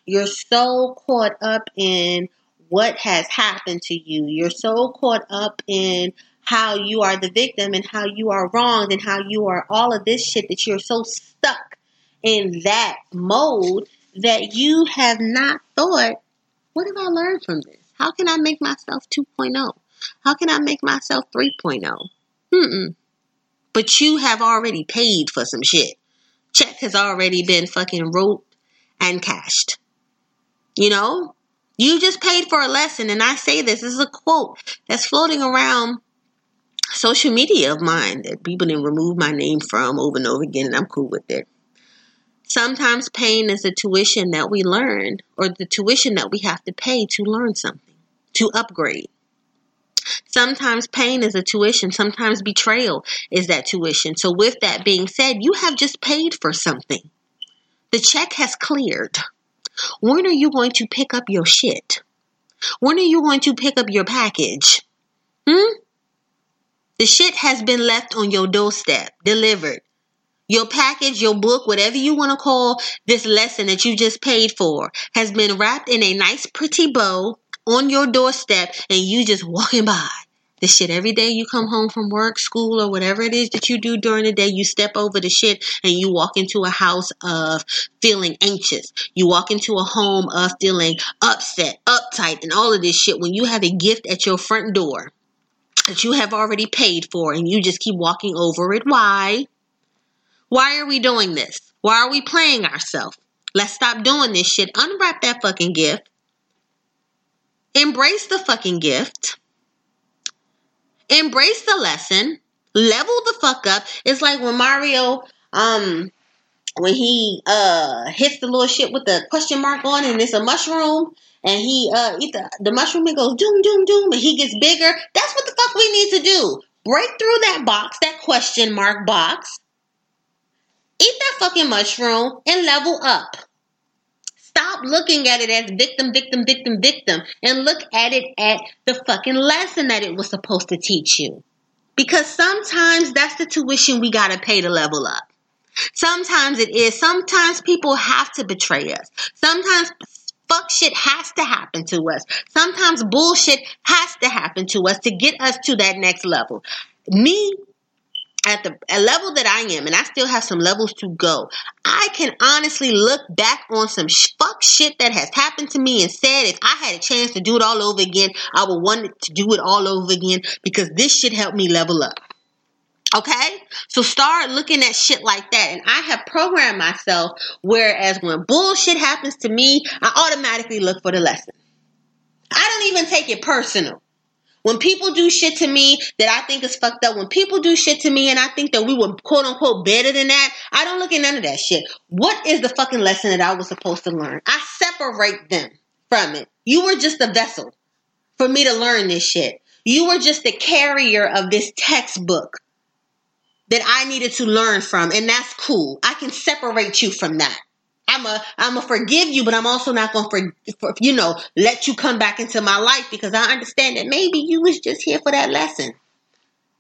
[SPEAKER 3] You're so caught up in what has happened to you. You're so caught up in how you are the victim and how you are wronged and how you are all of this shit that you're so stuck in that mode that you have not thought, what have I learned from this? How can I make myself 2.0? How can I make myself 3.0? Mm-mm. But you have already paid for some shit. check has already been fucking wrote and cashed. You know, you just paid for a lesson, and I say this, this is a quote that's floating around social media of mine that people didn't remove my name from over and over again, and I'm cool with it. Sometimes pain is the tuition that we learn, or the tuition that we have to pay to learn something, to upgrade. Sometimes pain is a tuition, sometimes betrayal is that tuition. So, with that being said, you have just paid for something. The check has cleared. When are you going to pick up your shit? When are you going to pick up your package? Hmm? The shit has been left on your doorstep, delivered. Your package, your book, whatever you want to call this lesson that you just paid for, has been wrapped in a nice, pretty bow on your doorstep, and you just walking by. The shit every day you come home from work, school, or whatever it is that you do during the day, you step over the shit and you walk into a house of feeling anxious. You walk into a home of feeling upset, uptight, and all of this shit when you have a gift at your front door that you have already paid for and you just keep walking over it. Why? Why are we doing this? Why are we playing ourselves? Let's stop doing this shit. Unwrap that fucking gift. Embrace the fucking gift. Embrace the lesson. Level the fuck up. It's like when Mario, um, when he uh hits the little shit with the question mark on and it's a mushroom and he uh eat the, the mushroom and goes doom doom doom and he gets bigger. That's what the fuck we need to do. Break through that box, that question mark box. Eat that fucking mushroom and level up. Stop looking at it as victim, victim, victim, victim, and look at it at the fucking lesson that it was supposed to teach you. Because sometimes that's the tuition we gotta pay to level up. Sometimes it is. Sometimes people have to betray us. Sometimes fuck shit has to happen to us. Sometimes bullshit has to happen to us to get us to that next level. Me, at the a level that I am, and I still have some levels to go, I can honestly look back on some sh- fuck shit that has happened to me and said if I had a chance to do it all over again, I would want to do it all over again because this shit helped me level up. Okay? So start looking at shit like that. And I have programmed myself whereas when bullshit happens to me, I automatically look for the lesson. I don't even take it personal. When people do shit to me that I think is fucked up, when people do shit to me and I think that we were quote unquote better than that, I don't look at none of that shit. What is the fucking lesson that I was supposed to learn? I separate them from it. You were just a vessel for me to learn this shit. You were just the carrier of this textbook that I needed to learn from, and that's cool. I can separate you from that. I'm a I'm a forgive you, but I'm also not gonna for, for you know let you come back into my life because I understand that maybe you was just here for that lesson,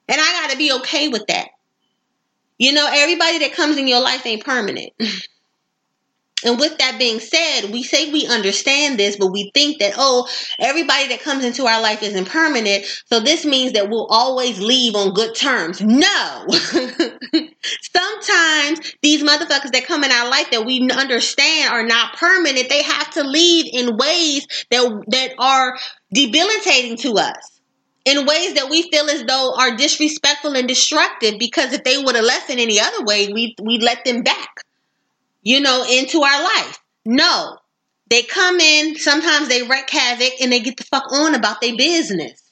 [SPEAKER 3] and I gotta be okay with that. You know, everybody that comes in your life ain't permanent. And with that being said, we say we understand this, but we think that, oh, everybody that comes into our life is impermanent. So this means that we'll always leave on good terms. No. Sometimes these motherfuckers that come in our life that we understand are not permanent, they have to leave in ways that, that are debilitating to us. In ways that we feel as though are disrespectful and destructive because if they would have left in any other way, we we let them back you know, into our life. No. They come in, sometimes they wreak havoc and they get the fuck on about their business.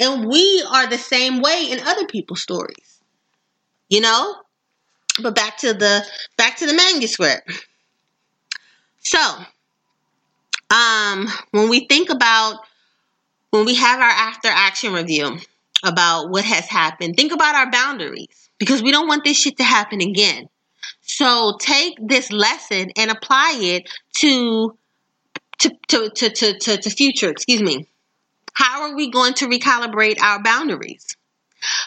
[SPEAKER 3] And we are the same way in other people's stories. You know? But back to the back to the manuscript. So, um when we think about when we have our after action review about what has happened, think about our boundaries because we don't want this shit to happen again. So take this lesson and apply it to to to to to, to, to future, excuse me. How are we going to recalibrate our boundaries?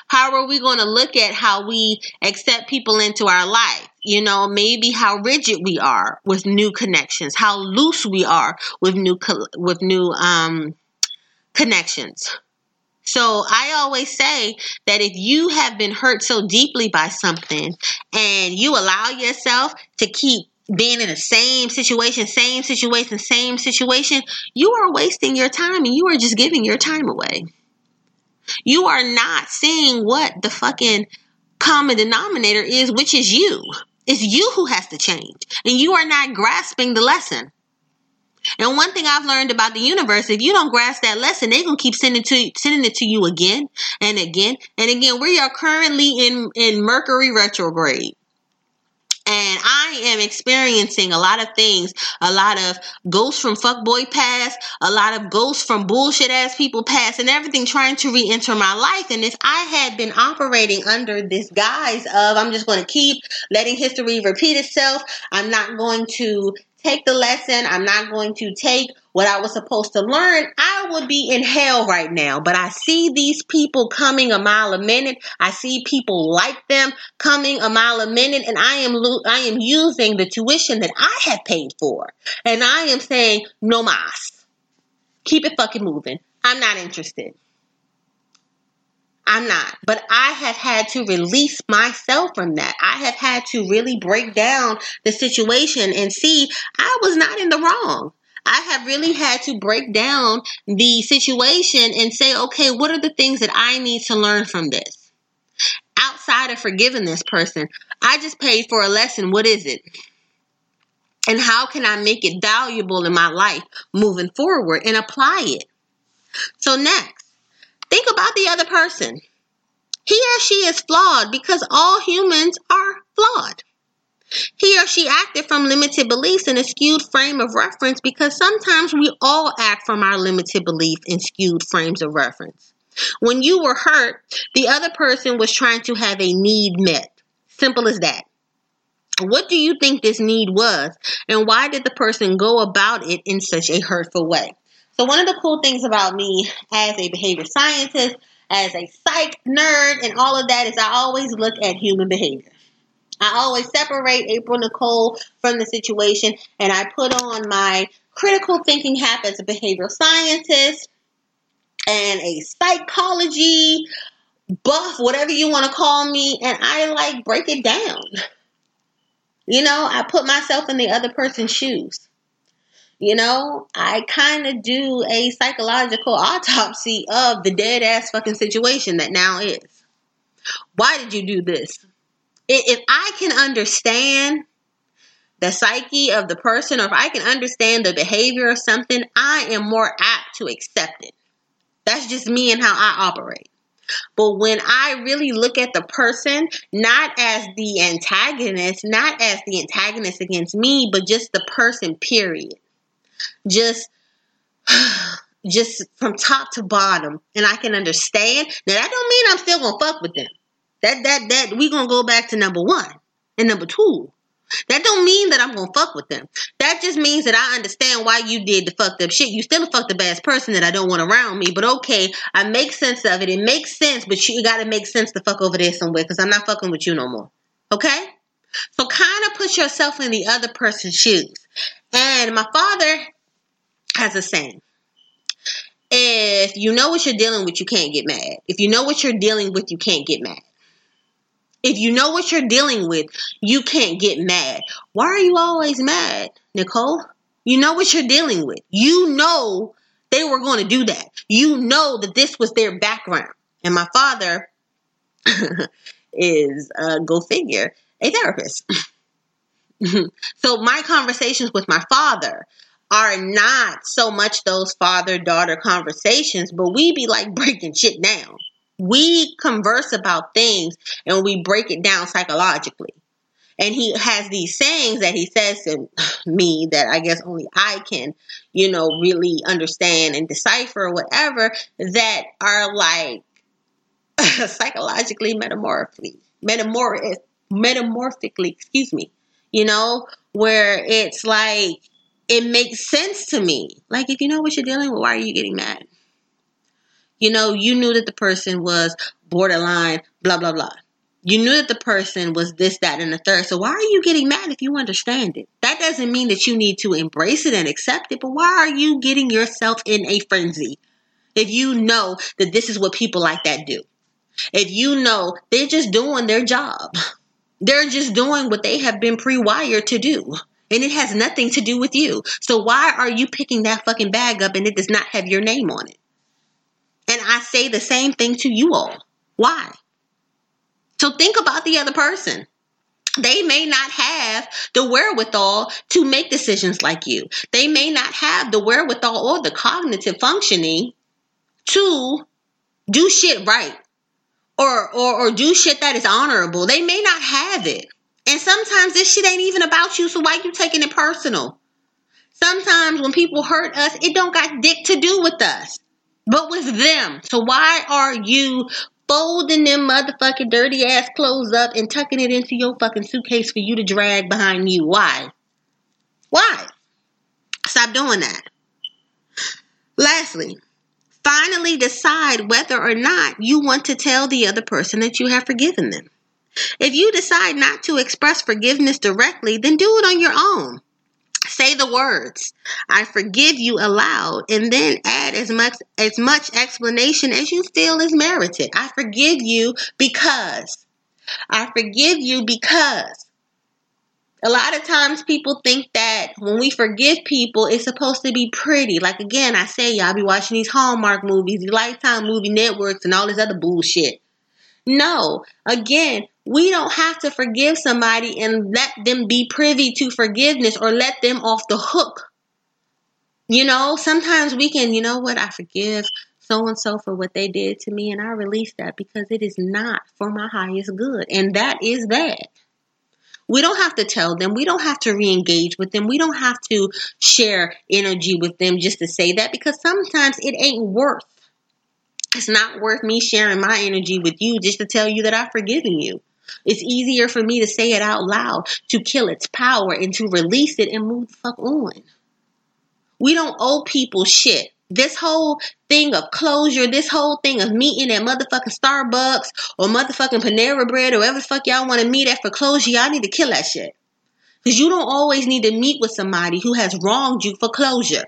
[SPEAKER 3] How are we going to look at how we accept people into our life? You know, maybe how rigid we are with new connections, how loose we are with new with new um connections. So I always say that if you have been hurt so deeply by something and you allow yourself to keep being in the same situation, same situation, same situation, you are wasting your time and you are just giving your time away. You are not seeing what the fucking common denominator is, which is you. It's you who has to change. And you are not grasping the lesson. And one thing I've learned about the universe, if you don't grasp that lesson, they're gonna keep sending to sending it to you again and again and again. We are currently in in Mercury retrograde. And I am experiencing a lot of things, a lot of ghosts from fuckboy past, a lot of ghosts from bullshit ass people past, and everything trying to re enter my life. And if I had been operating under this guise of I'm just going to keep letting history repeat itself, I'm not going to take the lesson. I'm not going to take what I was supposed to learn. I would be in hell right now. But I see these people coming a mile a minute. I see people like them coming a mile a minute, and I am lo- I am using the tuition that I have paid for, and I am saying no mas. Keep it fucking moving. I'm not interested. I'm not. But I have had to release myself from that. I have had to really break down the situation and see I was not in the wrong. I have really had to break down the situation and say, okay, what are the things that I need to learn from this? Outside of forgiving this person, I just paid for a lesson. What is it? And how can I make it valuable in my life moving forward and apply it? So, next, think about the other person. He or she is flawed because all humans are flawed. He or she acted from limited beliefs and a skewed frame of reference because sometimes we all act from our limited belief and skewed frames of reference. When you were hurt, the other person was trying to have a need met. Simple as that. What do you think this need was, and why did the person go about it in such a hurtful way? So, one of the cool things about me as a behavior scientist, as a psych nerd, and all of that is I always look at human behavior. I always separate April Nicole from the situation and I put on my critical thinking hat as a behavioral scientist and a psychology buff, whatever you want to call me, and I like break it down. You know, I put myself in the other person's shoes. You know, I kind of do a psychological autopsy of the dead ass fucking situation that now is. Why did you do this? If I can understand the psyche of the person or if I can understand the behavior of something, I am more apt to accept it. That's just me and how I operate. But when I really look at the person, not as the antagonist, not as the antagonist against me, but just the person, period. Just just from top to bottom. And I can understand. Now that don't mean I'm still gonna fuck with them. That that that we gonna go back to number one and number two. That don't mean that I'm gonna fuck with them. That just means that I understand why you did the fucked up shit. You still a fucked up ass person that I don't want around me. But okay, I make sense of it. It makes sense, but you gotta make sense to fuck over there somewhere because I'm not fucking with you no more. Okay? So kind of put yourself in the other person's shoes. And my father has a saying. If you know what you're dealing with, you can't get mad. If you know what you're dealing with, you can't get mad. If you know what you're dealing with, you can't get mad. Why are you always mad, Nicole? You know what you're dealing with. You know they were going to do that. You know that this was their background. And my father is, uh, go figure, a therapist. so my conversations with my father are not so much those father daughter conversations, but we be like breaking shit down we converse about things and we break it down psychologically. And he has these sayings that he says to me that I guess only I can, you know, really understand and decipher or whatever that are like psychologically metamorphically, metamor- metamorphically, excuse me, you know, where it's like, it makes sense to me. Like, if you know what you're dealing with, why are you getting mad? You know, you knew that the person was borderline, blah, blah, blah. You knew that the person was this, that, and the third. So why are you getting mad if you understand it? That doesn't mean that you need to embrace it and accept it, but why are you getting yourself in a frenzy if you know that this is what people like that do? If you know they're just doing their job, they're just doing what they have been pre wired to do. And it has nothing to do with you. So why are you picking that fucking bag up and it does not have your name on it? And I say the same thing to you all. Why? So think about the other person. They may not have the wherewithal to make decisions like you. They may not have the wherewithal or the cognitive functioning to do shit right or, or, or do shit that is honorable. They may not have it. And sometimes this shit ain't even about you, so why you taking it personal? Sometimes when people hurt us, it don't got dick to do with us, but with them. So why are you folding them motherfucking dirty ass clothes up and tucking it into your fucking suitcase for you to drag behind you? Why? Why? Stop doing that. Lastly, finally decide whether or not you want to tell the other person that you have forgiven them. If you decide not to express forgiveness directly, then do it on your own. Say the words, I forgive you aloud, and then add as much as much explanation as you feel is merited. I forgive you because. I forgive you because. A lot of times people think that when we forgive people, it's supposed to be pretty. Like again, I say y'all be watching these Hallmark movies, these Lifetime movie networks, and all this other bullshit. No, again, we don't have to forgive somebody and let them be privy to forgiveness or let them off the hook. You know, sometimes we can, you know what, I forgive so and so for what they did to me and I release that because it is not for my highest good. And that is that. We don't have to tell them. We don't have to re engage with them. We don't have to share energy with them just to say that because sometimes it ain't worth. It's not worth me sharing my energy with you just to tell you that I've forgiven you. It's easier for me to say it out loud, to kill its power, and to release it and move the fuck on. We don't owe people shit. This whole thing of closure, this whole thing of meeting at motherfucking Starbucks or motherfucking Panera Bread or wherever the fuck y'all want to meet at for closure, y'all need to kill that shit. Because you don't always need to meet with somebody who has wronged you for closure.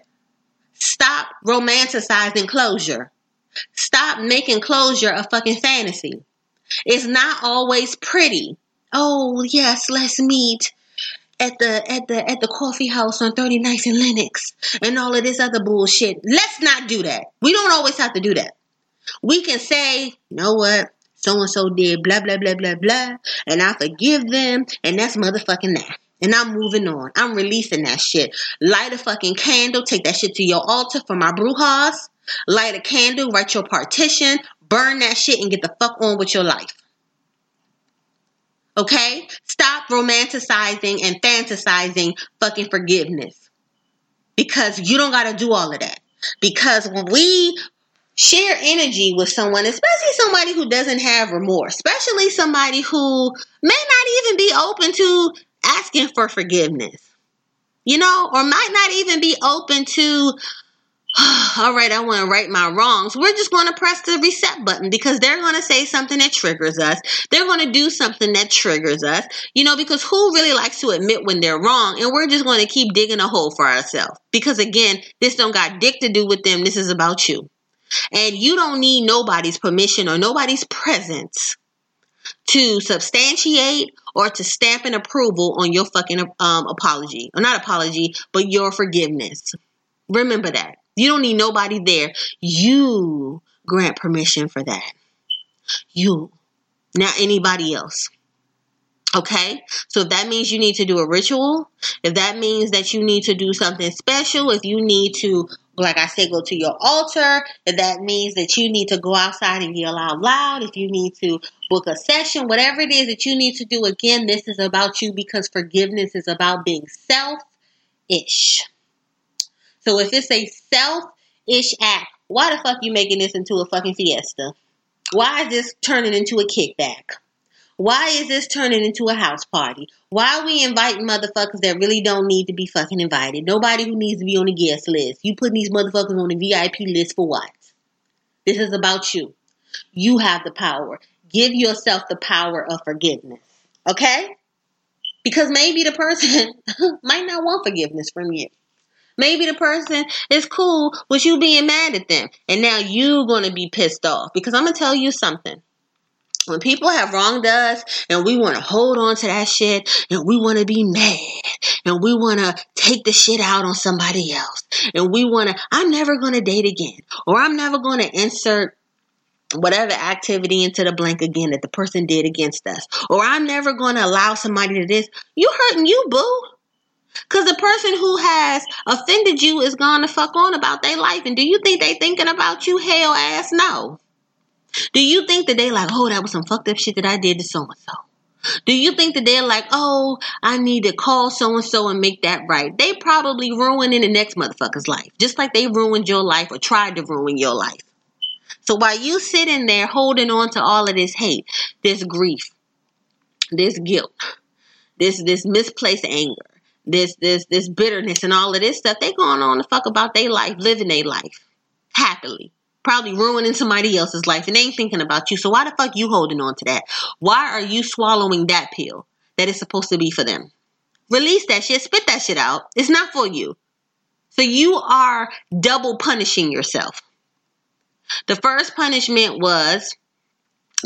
[SPEAKER 3] Stop romanticizing closure. Stop making closure a fucking fantasy. It's not always pretty. Oh yes, let's meet at the at the at the coffee house on 39th and Lenox and all of this other bullshit. Let's not do that. We don't always have to do that. We can say, you know what? So and so did blah blah blah blah blah, and I forgive them, and that's motherfucking that. And I'm moving on. I'm releasing that shit. Light a fucking candle. Take that shit to your altar for my brujas. Light a candle. Write your partition. Burn that shit and get the fuck on with your life. Okay? Stop romanticizing and fantasizing fucking forgiveness. Because you don't got to do all of that. Because when we share energy with someone, especially somebody who doesn't have remorse, especially somebody who may not even be open to asking for forgiveness, you know, or might not even be open to all right, I want to right my wrongs. We're just going to press the reset button because they're going to say something that triggers us. They're going to do something that triggers us, you know, because who really likes to admit when they're wrong? And we're just going to keep digging a hole for ourselves because again, this don't got dick to do with them. This is about you. And you don't need nobody's permission or nobody's presence to substantiate or to stamp an approval on your fucking um, apology or not apology, but your forgiveness. Remember that. You don't need nobody there. You grant permission for that. You, not anybody else. Okay? So if that means you need to do a ritual, if that means that you need to do something special, if you need to, like I said, go to your altar, if that means that you need to go outside and yell out loud, if you need to book a session, whatever it is that you need to do, again, this is about you because forgiveness is about being self ish. So if it's a self-ish act, why the fuck you making this into a fucking fiesta? Why is this turning into a kickback? Why is this turning into a house party? Why are we inviting motherfuckers that really don't need to be fucking invited? Nobody who needs to be on the guest list. You putting these motherfuckers on the VIP list for what? This is about you. You have the power. Give yourself the power of forgiveness. Okay? Because maybe the person might not want forgiveness from you. Maybe the person is cool with you being mad at them. And now you're going to be pissed off. Because I'm going to tell you something. When people have wronged us and we want to hold on to that shit and we want to be mad and we want to take the shit out on somebody else and we want to, I'm never going to date again or I'm never going to insert whatever activity into the blank again that the person did against us. Or I'm never going to allow somebody to this. You hurting you, boo. Because the person who has offended you is to fuck on about their life. And do you think they thinking about you? Hell ass no. Do you think that they like, oh, that was some fucked up shit that I did to so and so? Do you think that they're like, oh, I need to call so and so and make that right? They probably ruining the next motherfucker's life, just like they ruined your life or tried to ruin your life. So while you sitting there holding on to all of this hate, this grief, this guilt, this this misplaced anger, this this this bitterness and all of this stuff, they going on to fuck about their life, living their life happily. Probably ruining somebody else's life and they ain't thinking about you. So why the fuck you holding on to that? Why are you swallowing that pill that is supposed to be for them? Release that shit, spit that shit out. It's not for you. So you are double punishing yourself. The first punishment was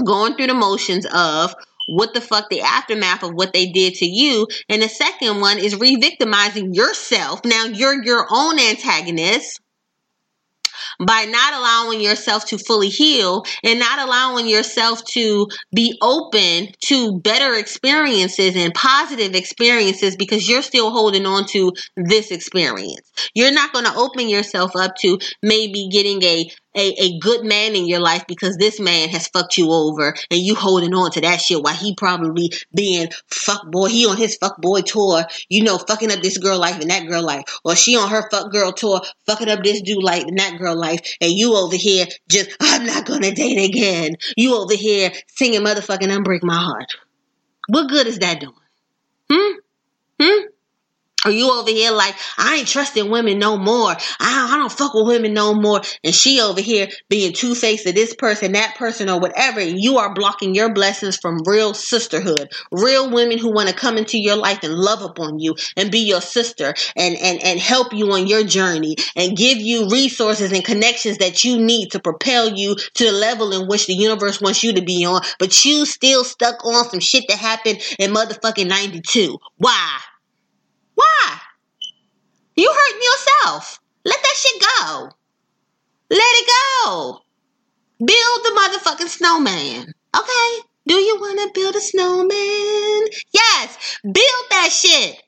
[SPEAKER 3] going through the motions of what the fuck the aftermath of what they did to you. And the second one is re victimizing yourself. Now you're your own antagonist by not allowing yourself to fully heal and not allowing yourself to be open to better experiences and positive experiences because you're still holding on to this experience. You're not going to open yourself up to maybe getting a a, a good man in your life because this man has fucked you over and you holding on to that shit while he probably being fuck boy. He on his fuck boy tour, you know, fucking up this girl life and that girl life. Or she on her fuck girl tour, fucking up this dude life and that girl life. And you over here just, I'm not gonna date again. You over here singing motherfucking Unbreak My Heart. What good is that doing? Hmm? Hmm? Are you over here like I ain't trusting women no more? I don't, I don't fuck with women no more. And she over here being two faced to this person, that person, or whatever. You are blocking your blessings from real sisterhood, real women who want to come into your life and love upon you and be your sister and and and help you on your journey and give you resources and connections that you need to propel you to the level in which the universe wants you to be on. But you still stuck on some shit that happened in motherfucking ninety two. Why? Why? You hurting yourself. Let that shit go. Let it go. Build the motherfucking snowman. Okay? Do you want to build a snowman? Yes. Build that shit.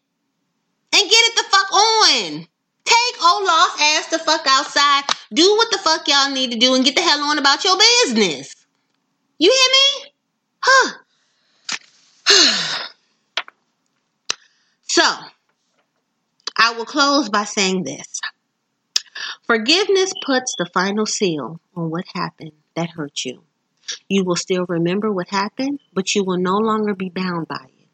[SPEAKER 3] And get it the fuck on. Take Olaf ass the fuck outside. Do what the fuck y'all need to do and get the hell on about your business. You hear me? Huh. so, I will close by saying this. Forgiveness puts the final seal on what happened that hurt you. You will still remember what happened, but you will no longer be bound by it.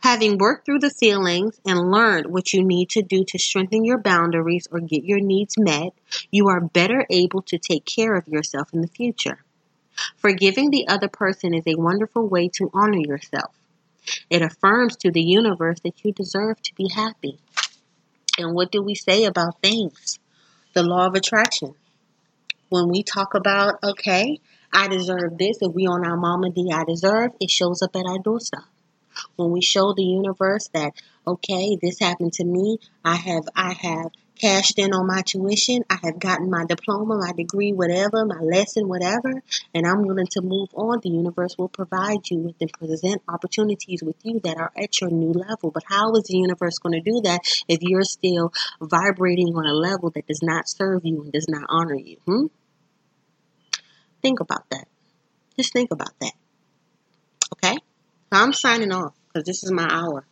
[SPEAKER 3] Having worked through the feelings and learned what you need to do to strengthen your boundaries or get your needs met, you are better able to take care of yourself in the future. Forgiving the other person is a wonderful way to honor yourself. It affirms to the universe that you deserve to be happy. And what do we say about things? The law of attraction. When we talk about, okay, I deserve this, if we on our mama D I deserve, it shows up at our doorstep. When we show the universe that, okay, this happened to me, I have I have cashed in on my tuition, I have gotten my diploma, my degree, whatever, my lesson, whatever, and I'm willing to move on, the universe will provide you with and present opportunities with you that are at your new level. But how is the universe going to do that if you're still vibrating on a level that does not serve you and does not honor you? Hmm? Think about that. Just think about that. Okay? So I'm signing off because this is my hour.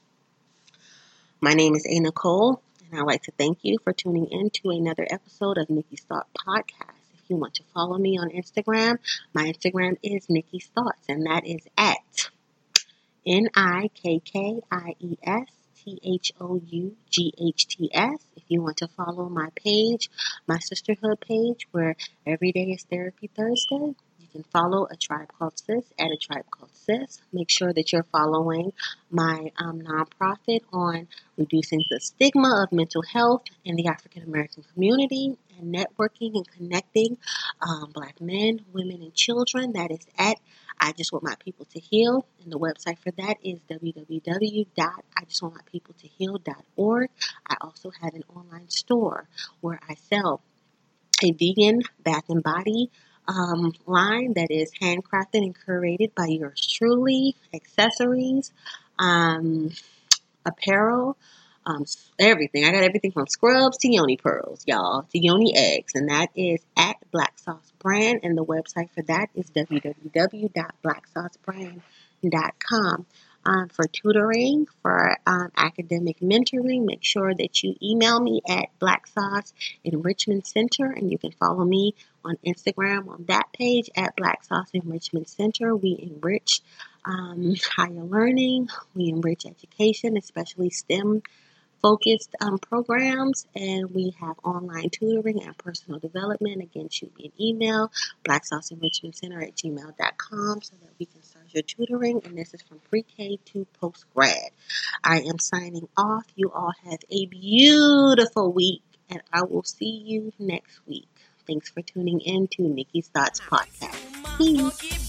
[SPEAKER 3] My name is A. Nicole, and I'd like to thank you for tuning in to another episode of Nikki's Thought Podcast. If you want to follow me on Instagram, my Instagram is Nikki's Thoughts, and that is at N I K K I E S T H O U G H T S. If you want to follow my page, my sisterhood page, where every day is Therapy Thursday, can follow a tribe called Sis at a tribe called Sis. Make sure that you're following my um, nonprofit on reducing the stigma of mental health in the African American community and networking and connecting um, black men, women, and children. That is at I Just Want My People to Heal. And the website for that is www.ijustwantmypeopletoheal.org. I also have an online store where I sell a vegan bath and body um, line that is handcrafted and curated by yours truly, accessories, um, apparel, um, everything. I got everything from scrubs to yoni pearls, y'all, to yoni eggs, and that is at Black Sauce Brand, and the website for that is www.blacksaucebrand.com. Um, for tutoring, for um, academic mentoring, make sure that you email me at Black Sauce Enrichment Center, and you can follow me on Instagram on that page at Black Sauce Enrichment Center. We enrich um, higher learning, we enrich education, especially STEM focused um, programs, and we have online tutoring and personal development. Again, shoot me an email, Black Sauce Enrichment Center at gmail.com, so that we can tutoring. And this is from pre K to post grad. I am signing off. You all have a beautiful week, and I will see you next week. Thanks for tuning in to Nikki's Thoughts Podcast. Peace.